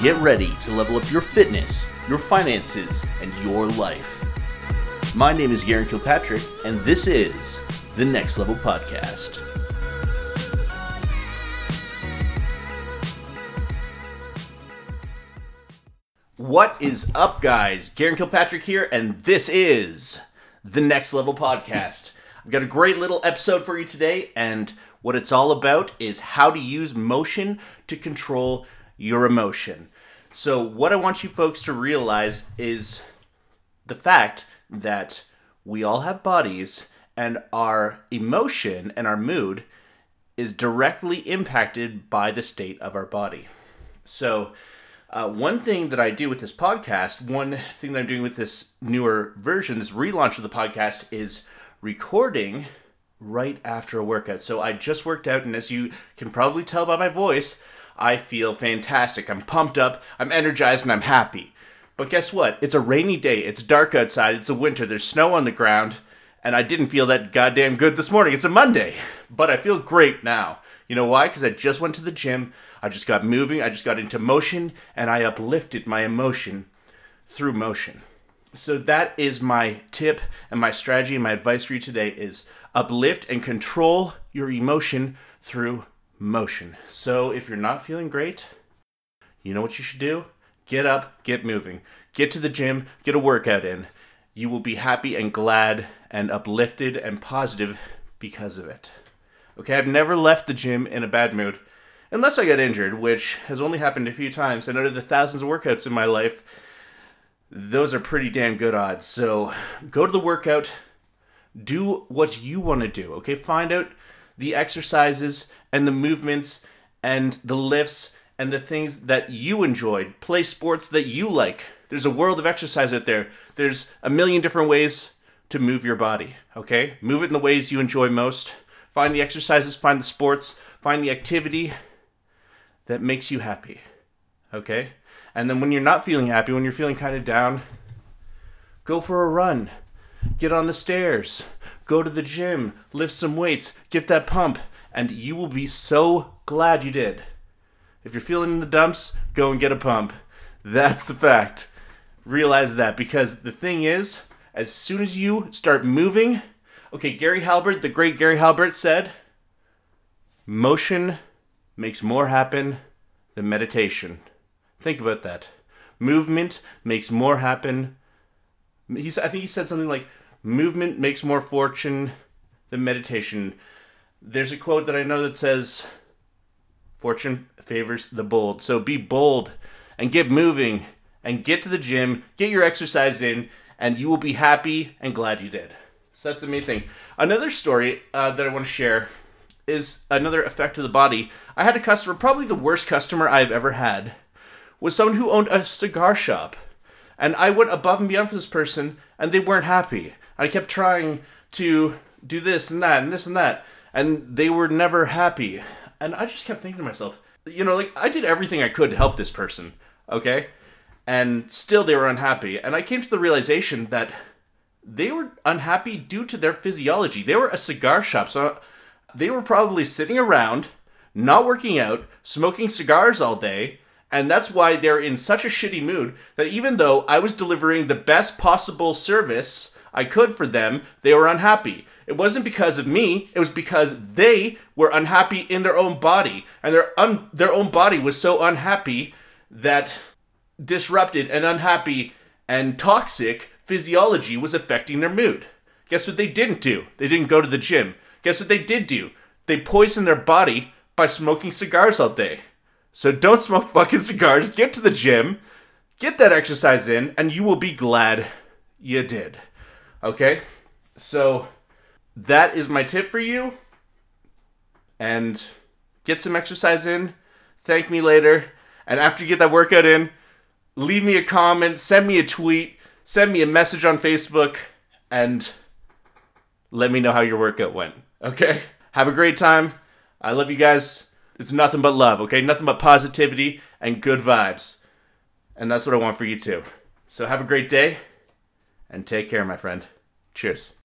Get ready to level up your fitness, your finances, and your life. My name is Garin Kilpatrick, and this is the Next Level Podcast. What is up, guys? Garin Kilpatrick here, and this is the Next Level Podcast. I've got a great little episode for you today, and what it's all about is how to use motion to control your emotion. So, what I want you folks to realize is the fact that we all have bodies, and our emotion and our mood is directly impacted by the state of our body. So, uh, one thing that I do with this podcast, one thing that I'm doing with this newer version, this relaunch of the podcast, is recording right after a workout. So I just worked out, and as you can probably tell by my voice, I feel fantastic. I'm pumped up, I'm energized, and I'm happy. But guess what? It's a rainy day, it's dark outside, it's a winter, there's snow on the ground, and I didn't feel that goddamn good this morning. It's a Monday, but I feel great now. You know why? Because I just went to the gym, I just got moving, I just got into motion, and I uplifted my emotion through motion. So that is my tip and my strategy and my advice for you today is uplift and control your emotion through motion. So if you're not feeling great, you know what you should do? Get up, get moving, get to the gym, get a workout in. You will be happy and glad and uplifted and positive because of it. Okay, I've never left the gym in a bad mood unless I got injured, which has only happened a few times. And out of the thousands of workouts in my life, those are pretty damn good odds. So go to the workout, do what you want to do, okay? Find out the exercises and the movements and the lifts and the things that you enjoyed. Play sports that you like. There's a world of exercise out there. There's a million different ways to move your body, okay? Move it in the ways you enjoy most. Find the exercises, find the sports, find the activity that makes you happy, okay? And then when you're not feeling happy, when you're feeling kind of down, go for a run. Get on the stairs. Go to the gym. Lift some weights. Get that pump. And you will be so glad you did. If you're feeling in the dumps, go and get a pump. That's the fact. Realize that because the thing is, as soon as you start moving, okay, Gary Halbert, the great Gary Halbert said, motion makes more happen than meditation. Think about that. Movement makes more happen. He's, I think he said something like, movement makes more fortune than meditation. There's a quote that I know that says, fortune favors the bold. So be bold and get moving and get to the gym, get your exercise in, and you will be happy and glad you did. So that's the main thing. Another story uh, that I want to share is another effect of the body. I had a customer, probably the worst customer I've ever had was someone who owned a cigar shop. And I went above and beyond for this person, and they weren't happy. I kept trying to do this and that and this and that, and they were never happy. And I just kept thinking to myself, you know, like I did everything I could to help this person, okay? And still they were unhappy. And I came to the realization that they were unhappy due to their physiology. They were a cigar shop, so they were probably sitting around, not working out, smoking cigars all day, and that's why they're in such a shitty mood that even though I was delivering the best possible service I could for them, they were unhappy. It wasn't because of me, it was because they were unhappy in their own body. And their un- their own body was so unhappy that disrupted and unhappy and toxic physiology was affecting their mood. Guess what they didn't do? They didn't go to the gym. Guess what they did do? They poisoned their body by smoking cigars all day. So don't smoke fucking cigars. Get to the gym, get that exercise in, and you will be glad you did. Okay? So that is my tip for you. And get some exercise in. Thank me later. And after you get that workout in, leave me a comment, send me a tweet, send me a message on Facebook, and let me know how your workout went. Okay? Have a great time. I love you guys. It's nothing but love, okay? Nothing but positivity and good vibes. And that's what I want for you too. So have a great day and take care, my friend. Cheers.